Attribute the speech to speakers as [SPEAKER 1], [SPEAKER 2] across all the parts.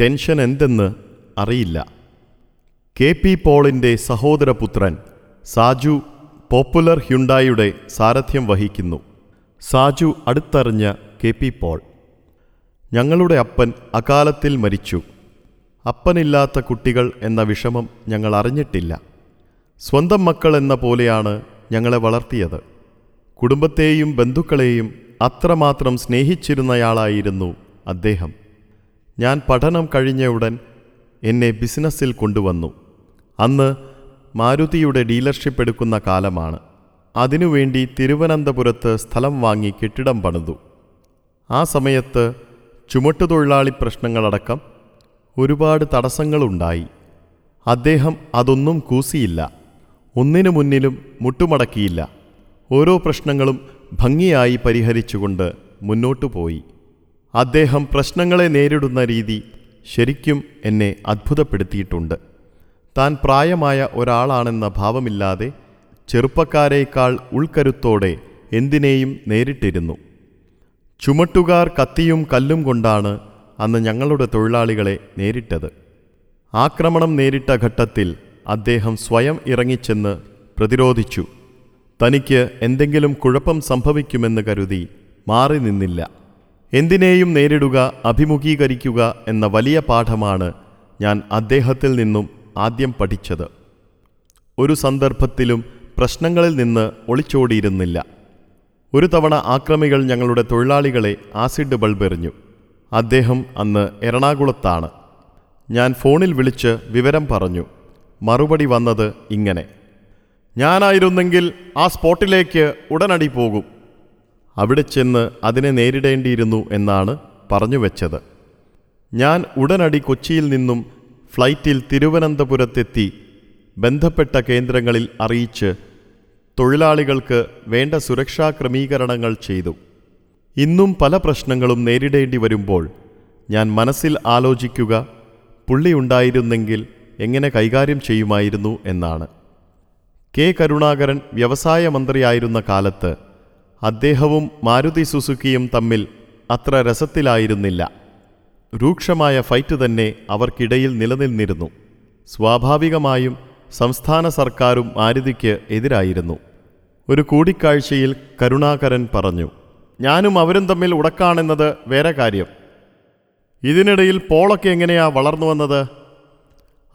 [SPEAKER 1] Tension എന്തെന്ന് അറിയില്ല. K P പോളിന്റെ സഹോദരപുത്രൻ സാജു പോപ്പുലർ ഹ്യുണ്ടായുടെ സാരഥ്യം വഹിക്കുന്നു. സാജു അടുത്തറിഞ്ഞ കെ പി പോൾ. ഞങ്ങളുടെ അപ്പൻ അകാലത്തിൽ മരിച്ചു. അപ്പനില്ലാത്ത കുട്ടികൾ എന്ന വിഷമം ഞങ്ങൾ അറിഞ്ഞിട്ടില്ല. സ്വന്തം മക്കൾ എന്ന പോലെയാണ് ഞങ്ങളെ വളർത്തിയത്. കുടുംബത്തെയും ബന്ധുക്കളെയും അത്രമാത്രം സ്നേഹിച്ചിരുന്നയാളായിരുന്നു അദ്ദേഹം. ഞാൻ പഠനം കഴിഞ്ഞ ഉടൻ എന്നെ ബിസിനസ്സിൽ കൊണ്ടുവന്നു. അന്ന് മാരുതിയുടെ ഡീലർഷിപ്പ് എടുക്കുന്ന കാലമാണ്. അതിനുവേണ്ടി തിരുവനന്തപുരത്ത് സ്ഥലം വാങ്ങി കെട്ടിടം പണിതു. ആ സമയത്ത് ചുമട്ടുതൊഴിലാളി പ്രശ്നങ്ങളടക്കം ഒരുപാട് തടസ്സങ്ങളുണ്ടായി. അദ്ദേഹം അതൊന്നും കൂസിയില്ല. ഒന്നിനു മുന്നിലും മുട്ടുമടക്കിയില്ല. ഓരോ പ്രശ്നങ്ങളും ഭംഗിയായി പരിഹരിച്ചുകൊണ്ട് മുന്നോട്ടു പോയി അദ്ദേഹം പ്രശ്നങ്ങളെ നേരിടുന്ന രീതി ശരിക്കും എന്നെ അത്ഭുതപ്പെടുത്തിയിട്ടുണ്ട്. താൻ പ്രായമായ ഒരാളാണെന്ന ഭാവമില്ലാതെ ചെറുപ്പക്കാരേക്കാൾ ഉൾക്കരുത്തോടെ എന്തിനേയും നേരിട്ടിരുന്നു. ചുമട്ടുകാർ കത്തിയും കല്ലും കൊണ്ടാണ് അന്ന് ഞങ്ങളുടെ തൊഴിലാളികളെ നേരിട്ടത്. ആക്രമണം നേരിട്ട ഘട്ടത്തിൽ അദ്ദേഹം സ്വയം ഇറങ്ങിച്ചെന്ന് പ്രതിരോധിച്ചു. തനിക്ക് എന്തെങ്കിലും കുഴപ്പം സംഭവിക്കുമെന്ന് കരുതി മാറി നിന്നില്ല എന്തിനേയും നേരിടുക അഭിമുഖീകരിക്കുക എന്ന വലിയ പാഠമാണ് ഞാൻ അദ്ദേഹത്തിൽ നിന്നും ആദ്യം പഠിച്ചത്. ഒരു സന്ദർഭത്തിലും പ്രശ്നങ്ങളിൽ നിന്ന് ഒളിച്ചോടിയിരുന്നില്ല. ഒരു തവണ ആക്രമികൾ ഞങ്ങളുടെ തൊഴിലാളികളെ ആസിഡ് ബൾബ് എറിഞ്ഞു. അദ്ദേഹം അന്ന് എറണാകുളത്താണ്. ഞാൻ ഫോണിൽ വിളിച്ച് വിവരം പറഞ്ഞു. മറുപടി വന്നത് ഇങ്ങനെ. ഞാനായിരുന്നെങ്കിൽ ആ സ്പോട്ടിലേക്ക് ഉടനടി പോകും. അവിടെ ചെന്ന് അതിനെ നേരിടേണ്ടിയിരുന്നു എന്നാണ് പറഞ്ഞു വെച്ചത് ഞാൻ ഉടനടി കൊച്ചിയിൽ നിന്നും ഫ്ലൈറ്റിൽ തിരുവനന്തപുരത്തെത്തി ബന്ധപ്പെട്ട കേന്ദ്രങ്ങളിൽ അറിയിച്ച് തൊഴിലാളികൾക്ക് വേണ്ട സുരക്ഷാ ക്രമീകരണങ്ങൾ ചെയ്തു. ഇന്നും പല പ്രശ്നങ്ങളും നേരിടേണ്ടി വരുമ്പോൾ ഞാൻ മനസ്സിൽ ആലോചിക്കുക പുള്ളി ഉണ്ടായിരുന്നെങ്കിൽ എങ്ങനെ കൈകാര്യം ചെയ്യുമായിരുന്നു എന്നാണ്. കെ. കരുണാകരൻ വ്യവസായ മന്ത്രിയായിരുന്ന കാലത്ത് അദ്ദേഹവും മാരുതി സുസുക്കിയും തമ്മിൽ അത്ര രസത്തിലായിരുന്നില്ല. രൂക്ഷമായ ഫൈറ്റ് തന്നെ അവർക്കിടയിൽ നിലനിന്നിരുന്നു. സ്വാഭാവികമായും സംസ്ഥാന സർക്കാരും മാരുതിക്ക് എതിരായിരുന്നു. ഒരു കൂടിക്കാഴ്ചയിൽ കരുണാകരൻ പറഞ്ഞു ഞാനും അവരും തമ്മിൽ ഉടക്കാണെന്നത് വേറെ കാര്യം. ഇതിനിടയിൽ പോളൊക്കെ എങ്ങനെയാ വളർന്നു വന്നത്?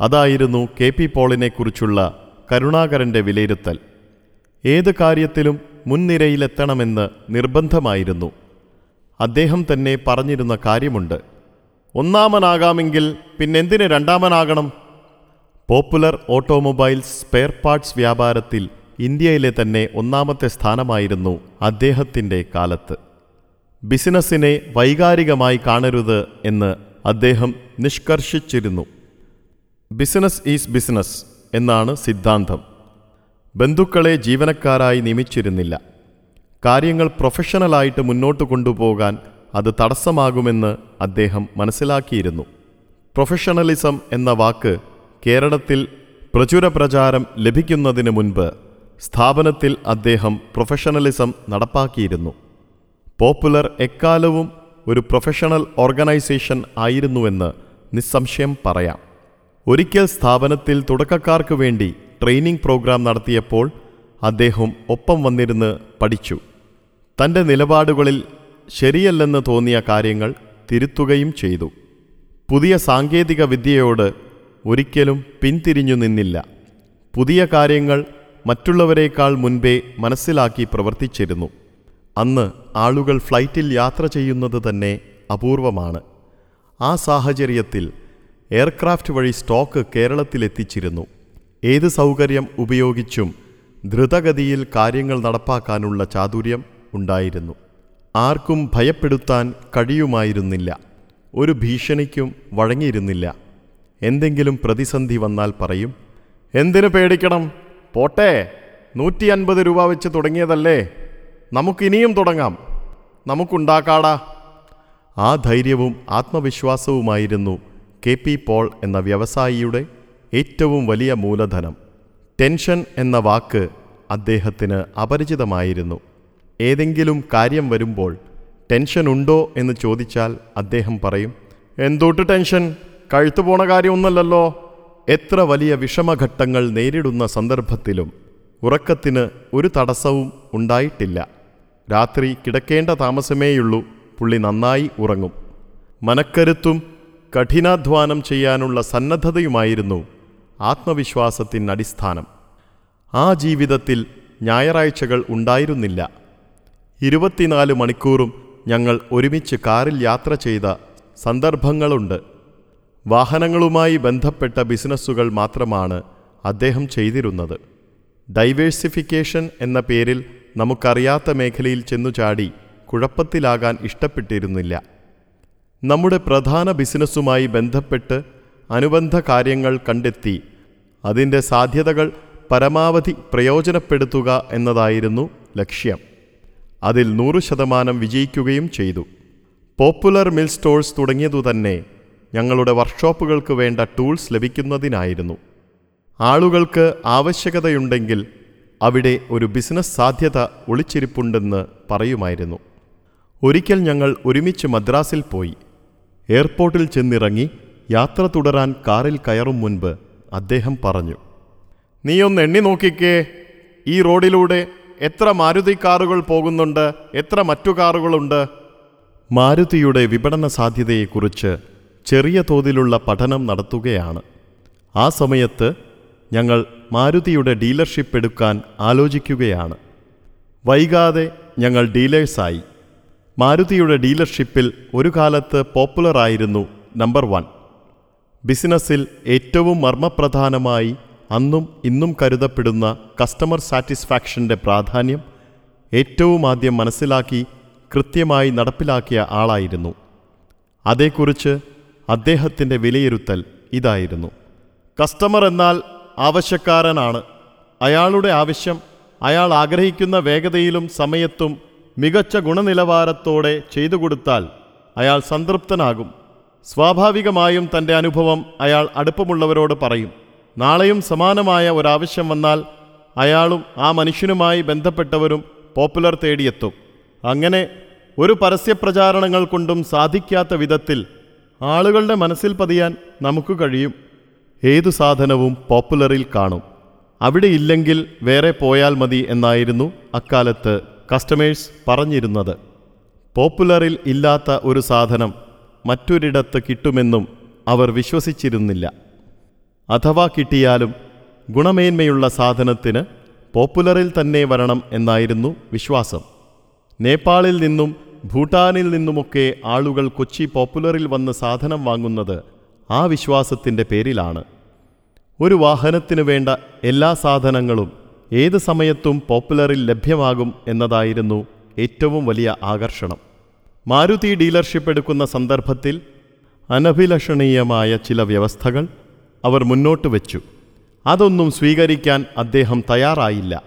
[SPEAKER 1] അതായിരുന്നു കെ പി പോളിനെക്കുറിച്ചുള്ള കരുണാകരന്റെ വിലയിരുത്തൽ. ഏത് കാര്യത്തിലും മുൻനിരയിലെത്തണമെന്ന് നിർബന്ധമായിരുന്നു. അദ്ദേഹം തന്നെ പറഞ്ഞിരുന്ന കാര്യമുണ്ട്. ഒന്നാമനാകാമെങ്കിൽ പിന്നെന്തിന് രണ്ടാമനാകണം? പോപ്പുലർ ഓട്ടോമൊബൈൽസ് സ്പെയർ പാർട്സ് വ്യാപാരത്തിൽ ഇന്ത്യയിലെ തന്നെ ഒന്നാമത്തെ സ്ഥാനമായിരുന്നു അദ്ദേഹത്തിന്റെ കാലത്ത്. ബിസിനസ്സിനെ വൈകാരികമായി കാണരുത് എന്ന് അദ്ദേഹം നിഷ്കർഷിച്ചിരുന്നു. ബിസിനസ് ഈസ് ബിസിനസ് എന്നാണ് സിദ്ധാന്തം. ബന്ധുക്കളെ ജീവനക്കാരായി നിയമിച്ചിരുന്നില്ല. കാര്യങ്ങൾ പ്രൊഫഷണലായിട്ട് മുന്നോട്ട് കൊണ്ടുപോകാൻ അത് തടസ്സമാകുമെന്ന് അദ്ദേഹം മനസ്സിലാക്കിയിരുന്നു. പ്രൊഫഷണലിസം എന്ന വാക്ക് കേരളത്തിൽ പ്രചുര പ്രചാരം ലഭിക്കുന്നതിന് മുൻപ് സ്ഥാപനത്തിൽ അദ്ദേഹം പ്രൊഫഷണലിസം നടപ്പാക്കിയിരുന്നു. പോപ്പുലർ എക്കാലവും ഒരു പ്രൊഫഷണൽ ഓർഗനൈസേഷൻ ആയിരുന്നുവെന്ന് നിസ്സംശയം പറയാം. ഒരിക്കൽ സ്ഥാപനത്തിൽ തുടക്കക്കാർക്ക് വേണ്ടി ട്രെയിനിംഗ് പ്രോഗ്രാം നടത്തിയപ്പോൾ അദ്ദേഹം ഒപ്പം വന്നിരുന്ന് പഠിച്ചു. തന്റെ നിലപാടുകളിൽ ശരിയല്ലെന്ന് തോന്നിയ കാര്യങ്ങൾ തിരുത്തുകയും ചെയ്തു. പുതിയ സാങ്കേതിക വിദ്യയോട് ഒരിക്കലും പിന്തിരിഞ്ഞു നിന്നില്ല. പുതിയ കാര്യങ്ങൾ മറ്റുള്ളവരെക്കാൾ മുൻപേ മനസ്സിലാക്കി പ്രവർത്തിച്ചിരുന്നു. അന്ന് ആളുകൾ ഫ്ലൈറ്റിൽ യാത്ര ചെയ്യുന്നത് തന്നെ അപൂർവമാണ്. ആ സാഹചര്യത്തിൽ എയർക്രാഫ്റ്റ് വഴി സ്റ്റോക്ക് കേരളത്തിലെത്തിച്ചിരുന്നു. ഏത് സൗകര്യം ഉപയോഗിച്ചും ദ്രുതഗതിയിൽ കാര്യങ്ങൾ നടപ്പാക്കാനുള്ള ചാതുര്യം ഉണ്ടായിരുന്നു. ആർക്കും ഭയപ്പെടുത്താൻ കഴിയുമായിരുന്നില്ല. ഒരു ഭീഷണിക്കും വഴങ്ങിയിരുന്നില്ല. എന്തെങ്കിലും പ്രതിസന്ധി വന്നാൽ പറയും എന്തിനു പേടിക്കണം? പോട്ടെ നൂറ്റി അൻപത് രൂപ വെച്ച് തുടങ്ങിയതല്ലേ. നമുക്കിനിയും തുടങ്ങാം. നമുക്കുണ്ടാക്കാടാ. ആ ധൈര്യവും ആത്മവിശ്വാസവുമായിരുന്നു കെ പി പോൾ എന്ന വ്യവസായിയുടെ ഏറ്റവും വലിയ മൂലധനം. ടെൻഷൻ എന്ന വാക്ക് അദ്ദേഹത്തിന് അപരിചിതമായിരുന്നു. ഏതെങ്കിലും കാര്യം വരുമ്പോൾ ടെൻഷൻ ഉണ്ടോ എന്ന് ചോദിച്ചാൽ അദ്ദേഹം പറയും എന്തോട്ട് ടെൻഷൻ? കഴുത്തു പോണ കാര്യമൊന്നല്ലല്ലോ എത്ര വലിയ വിഷമഘട്ടങ്ങൾ നേരിടുന്ന സന്ദർഭത്തിലും ഉറക്കത്തിന് ഒരു തടസ്സവും ഉണ്ടായിട്ടില്ല. രാത്രി കിടക്കേണ്ട താമസമേയുള്ളൂ പുള്ളി നന്നായി ഉറങ്ങും. മനക്കരുത്തും കഠിനാധ്വാനം ചെയ്യാനുള്ള സന്നദ്ധതയുമായിരുന്നു ആത്മവിശ്വാസത്തിന് അടിസ്ഥാനം. ആ ജീവിതത്തിൽ ഞായറാഴ്ചകൾ ഉണ്ടായിരുന്നില്ല. ഇരുപത്തിനാല് മണിക്കൂറും ഞങ്ങൾ ഒരുമിച്ച് കാറിൽ യാത്ര ചെയ്ത സന്ദർഭങ്ങളുണ്ട്. വാഹനങ്ങളുമായി ബന്ധപ്പെട്ട ബിസിനസ്സുകൾ മാത്രമാണ് അദ്ദേഹം ചെയ്തിരുന്നത്. ഡൈവേഴ്സിഫിക്കേഷൻ എന്ന പേരിൽ നമുക്കറിയാത്ത മേഖലയിൽ ചെന്നു ചാടി കുഴപ്പത്തിലാകാൻ ഇഷ്ടപ്പെട്ടിരുന്നില്ല. നമ്മുടെ പ്രധാന ബിസിനസ്സുമായി ബന്ധപ്പെട്ട് അനുബന്ധ കാര്യങ്ങൾ കണ്ടെത്തി. അതിന്റെ സാധ്യതകൾ പരമാവധി പ്രയോജനപ്പെടുത്തുക എന്നതായിരുന്നു ലക്ഷ്യം. അതിൽ നൂറ് ശതമാനം വിജയിക്കുകയും ചെയ്തു. പോപ്പുലർ മിൽ സ്റ്റോഴ്സ് തുടങ്ങിയതുതന്നെ ഞങ്ങളുടെ വർക്ക്ഷോപ്പുകൾക്ക് വേണ്ട ടൂൾസ് ലഭിക്കുന്നതിനായിരുന്നു. ആളുകൾക്ക് ആവശ്യകതയുണ്ടെങ്കിൽ അവിടെ ഒരു ബിസിനസ് സാധ്യത ഒളിച്ചിരിപ്പുണ്ടെന്ന് പറയുമായിരുന്നു. ഒരിക്കൽ ഞങ്ങൾ ഒരുമിച്ച് മദ്രാസിൽ പോയി. എയർപോർട്ടിൽ ചെന്നിറങ്ങി യാത്ര തുടരാൻ കാറിൽ കയറും മുൻപ് അദ്ദേഹം പറഞ്ഞു നീയൊന്ന് എണ്ണി നോക്കിക്കേ. ഈ റോഡിലൂടെ എത്ര മാരുതി കാറുകൾ പോകുന്നുണ്ട് എത്ര മറ്റു കാറുകളുണ്ട്? മാരുതിയുടെ വിപണന സാധ്യതയെക്കുറിച്ച് ചെറിയ തോതിലുള്ള പഠനം നടത്തുകയാണ്. ആ സമയത്ത് ഞങ്ങൾ മാരുതിയുടെ ഡീലർഷിപ്പ് എടുക്കാൻ ആലോചിക്കുകയാണ്. വൈകാതെ ഞങ്ങൾ ഡീലേഴ്സായി. മാരുതിയുടെ ഡീലർഷിപ്പിൽ ഒരു കാലത്ത് പോപ്പുലറായിരുന്നു നമ്പർ വൺ. ബിസിനസ്സിൽ ഏറ്റവും മർമ്മപ്രധാനമായി അന്നും ഇന്നും കരുതപ്പെടുന്ന കസ്റ്റമർ സാറ്റിസ്ഫാക്ഷന്റെ പ്രാധാന്യം ഏറ്റവും ആദ്യം മനസ്സിലാക്കി കൃത്യമായി നടപ്പിലാക്കിയ ആളായിരുന്നു. അതേക്കുറിച്ച് അദ്ദേഹത്തിന്റെ വിലയിരുത്തൽ ഇതായിരുന്നു. കസ്റ്റമർ എന്നാൽ ആവശ്യക്കാരനാണ്. അയാളുടെ ആവശ്യം അയാൾ ആഗ്രഹിക്കുന്ന വേഗതയിലും സമയത്തും മികച്ച ഗുണനിലവാരത്തോടെ ചെയ്തു കൊടുത്താൽ അയാൾ സംതൃപ്തനാകും. സ്വാഭാവികമായും തന്റെ അനുഭവം അയാൾ അടുപ്പമുള്ളവരോട് പറയും. നാളെയും സമാനമായ ഒരാവശ്യം വന്നാൽ അയാളും ആ മനുഷ്യനുമായി ബന്ധപ്പെട്ടവരും പോപ്പുലർ തേടിയെത്തും. അങ്ങനെ ഒരു പരസ്യപ്രചാരണങ്ങൾ കൊണ്ടും സാധിക്കാത്ത വിധത്തിൽ ആളുകളുടെ മനസ്സിൽ പതിയാൻ നമുക്ക് കഴിയും. ഏതു സാധനവും പോപ്പുലറിൽ കാണും. അവിടെ ഇല്ലെങ്കിൽ വേറെ പോയാൽ മതി എന്നായിരുന്നു അക്കാലത്ത് കസ്റ്റമേഴ്സ് പറഞ്ഞിരുന്നത്. പോപ്പുലറിൽ ഇല്ലാത്ത ഒരു സാധനം മറ്റൊരിടത്ത് കിട്ടുമെന്നും അവർ വിശ്വസിച്ചിരുന്നില്ല. അഥവാ കിട്ടിയാലും ഗുണമേന്മയുള്ള സാധനത്തിന് പോപ്പുലറിൽ തന്നെ വരണം എന്നായിരുന്നു വിശ്വാസം. നേപ്പാളിൽ നിന്നും ഭൂട്ടാനിൽ നിന്നുമൊക്കെ ആളുകൾ കൊച്ചി പോപ്പുലറിൽ വന്ന് സാധനം വാങ്ങുന്നത് ആ വിശ്വാസത്തിന്റെ പേരിലാണ്. ഒരു വാഹനത്തിന് വേണ്ട എല്ലാ സാധനങ്ങളും ഏത് സമയത്തും പോപ്പുലറിൽ ലഭ്യമാകും എന്നതായിരുന്നു ഏറ്റവും വലിയ ആകർഷണം. മാരുതി ഡീലർഷിപ്പ് എടുക്കുന്ന സന്ദർഭത്തിൽ അനഭിലഷണീയമായ ചില വ്യവസ്ഥകൾ അവർ മുന്നോട്ട് വെച്ചു. അതൊന്നും സ്വീകരിക്കാൻ അദ്ദേഹം തയ്യാറായില്ല.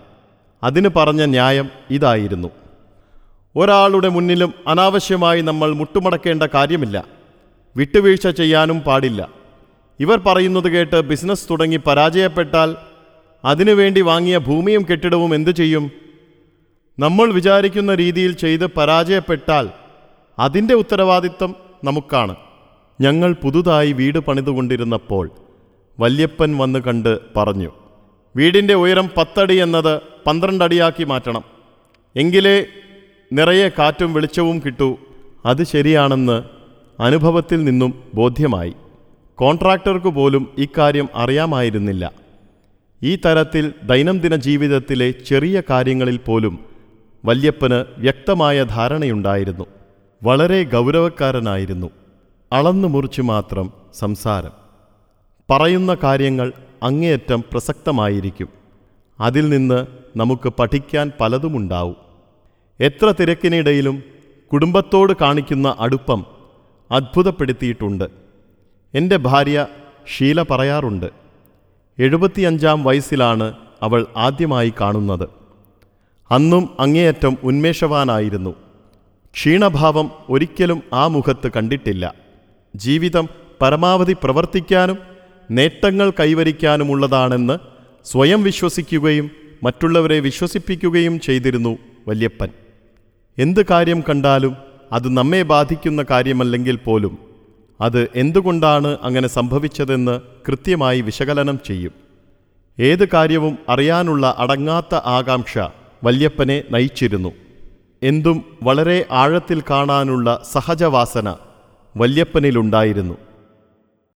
[SPEAKER 1] അതിന് പറഞ്ഞ ന്യായം ഇതായിരുന്നു. ഒരാളുടെ മുന്നിലും അനാവശ്യമായി നമ്മൾ മുട്ടുമടക്കേണ്ട കാര്യമില്ല. വിട്ടുവീഴ്ച ചെയ്യാനും പാടില്ല. ഇവർ പറയുന്നത് കേട്ട് ബിസിനസ് തുടങ്ങി പരാജയപ്പെട്ടാൽ അതിനുവേണ്ടി വാങ്ങിയ ഭൂമിയും കെട്ടിടവും എന്തു ചെയ്യും? നമ്മൾ വിചാരിക്കുന്ന രീതിയിൽ ചെയ്ത് പരാജയപ്പെട്ടാൽ അതിന്റെ ഉത്തരവാദിത്തം നമുക്കാണ്. ഞങ്ങൾ പുതുതായി വീട് പണിതുകൊണ്ടിരുന്നപ്പോൾ വല്യപ്പൻ വന്ന് കണ്ട് പറഞ്ഞു വീടിന്റെ ഉയരം പത്തടി എന്നത് പന്ത്രണ്ടടിയാക്കി മാറ്റണം. എങ്കിലേ നിറയെ കാറ്റും വെളിച്ചവും കിട്ടൂ. അത് ശരിയാണെന്ന് അനുഭവത്തിൽ നിന്നും ബോധ്യമായി. കോൺട്രാക്ടർക്ക് പോലും ഇക്കാര്യം അറിയാമായിരുന്നില്ല. ഈ തരത്തിൽ ദൈനംദിന ജീവിതത്തിലെ ചെറിയ കാര്യങ്ങളിൽ പോലും വല്യപ്പന് വ്യക്തമായ ധാരണയുണ്ടായിരുന്നു. വളരെ ഗൗരവക്കാരനായിരുന്നു. അളന്നു മുറിച്ചു മാത്രം സംസാരം. പറയുന്ന കാര്യങ്ങൾ അങ്ങേയറ്റം പ്രസക്തമായിരിക്കും. അതിൽ നിന്ന് നമുക്ക് പഠിക്കാൻ പലതുമുണ്ടാവും എത്ര തിരക്കിനിടയിലും കുടുംബത്തോട് കാണിക്കുന്ന അടുപ്പം അത്ഭുതപ്പെടുത്തിയിട്ടുണ്ട്. എന്റെ ഭാര്യ ഷീല പറയാറുണ്ട് എഴുപത്തിയഞ്ചാം വയസ്സിലാണ് അവൾ ആദ്യമായി കാണുന്നത്. അന്നും അങ്ങേയറ്റം ഉന്മേഷവാനായിരുന്നു. ക്ഷീണഭാവം ഒരിക്കലും ആ മുഖത്ത് കണ്ടിട്ടില്ല. ജീവിതം പരമാവധി പ്രവർത്തിക്കാനും നേട്ടങ്ങൾ കൈവരിക്കാനുമുള്ളതാണെന്ന് സ്വയം വിശ്വസിക്കുകയും മറ്റുള്ളവരെ വിശ്വസിപ്പിക്കുകയും ചെയ്തിരുന്നു വല്യപ്പൻ. എന്ത് കാര്യം കണ്ടാലും അത് നമ്മെ ബാധിക്കുന്ന കാര്യമല്ലെങ്കിൽ പോലും അത് എന്തുകൊണ്ടാണ് അങ്ങനെ സംഭവിച്ചതെന്ന് കൃത്യമായി വിശകലനം ചെയ്യും. ഏത് കാര്യവും അറിയാനുള്ള അടങ്ങാത്ത ആകാംക്ഷ വല്യപ്പനെ നയിച്ചിരുന്നു. എന്തും വളരെ ആഴത്തിൽ കാണാനുള്ള സഹജവാസന വല്യപ്പനിലുണ്ടായിരുന്നു.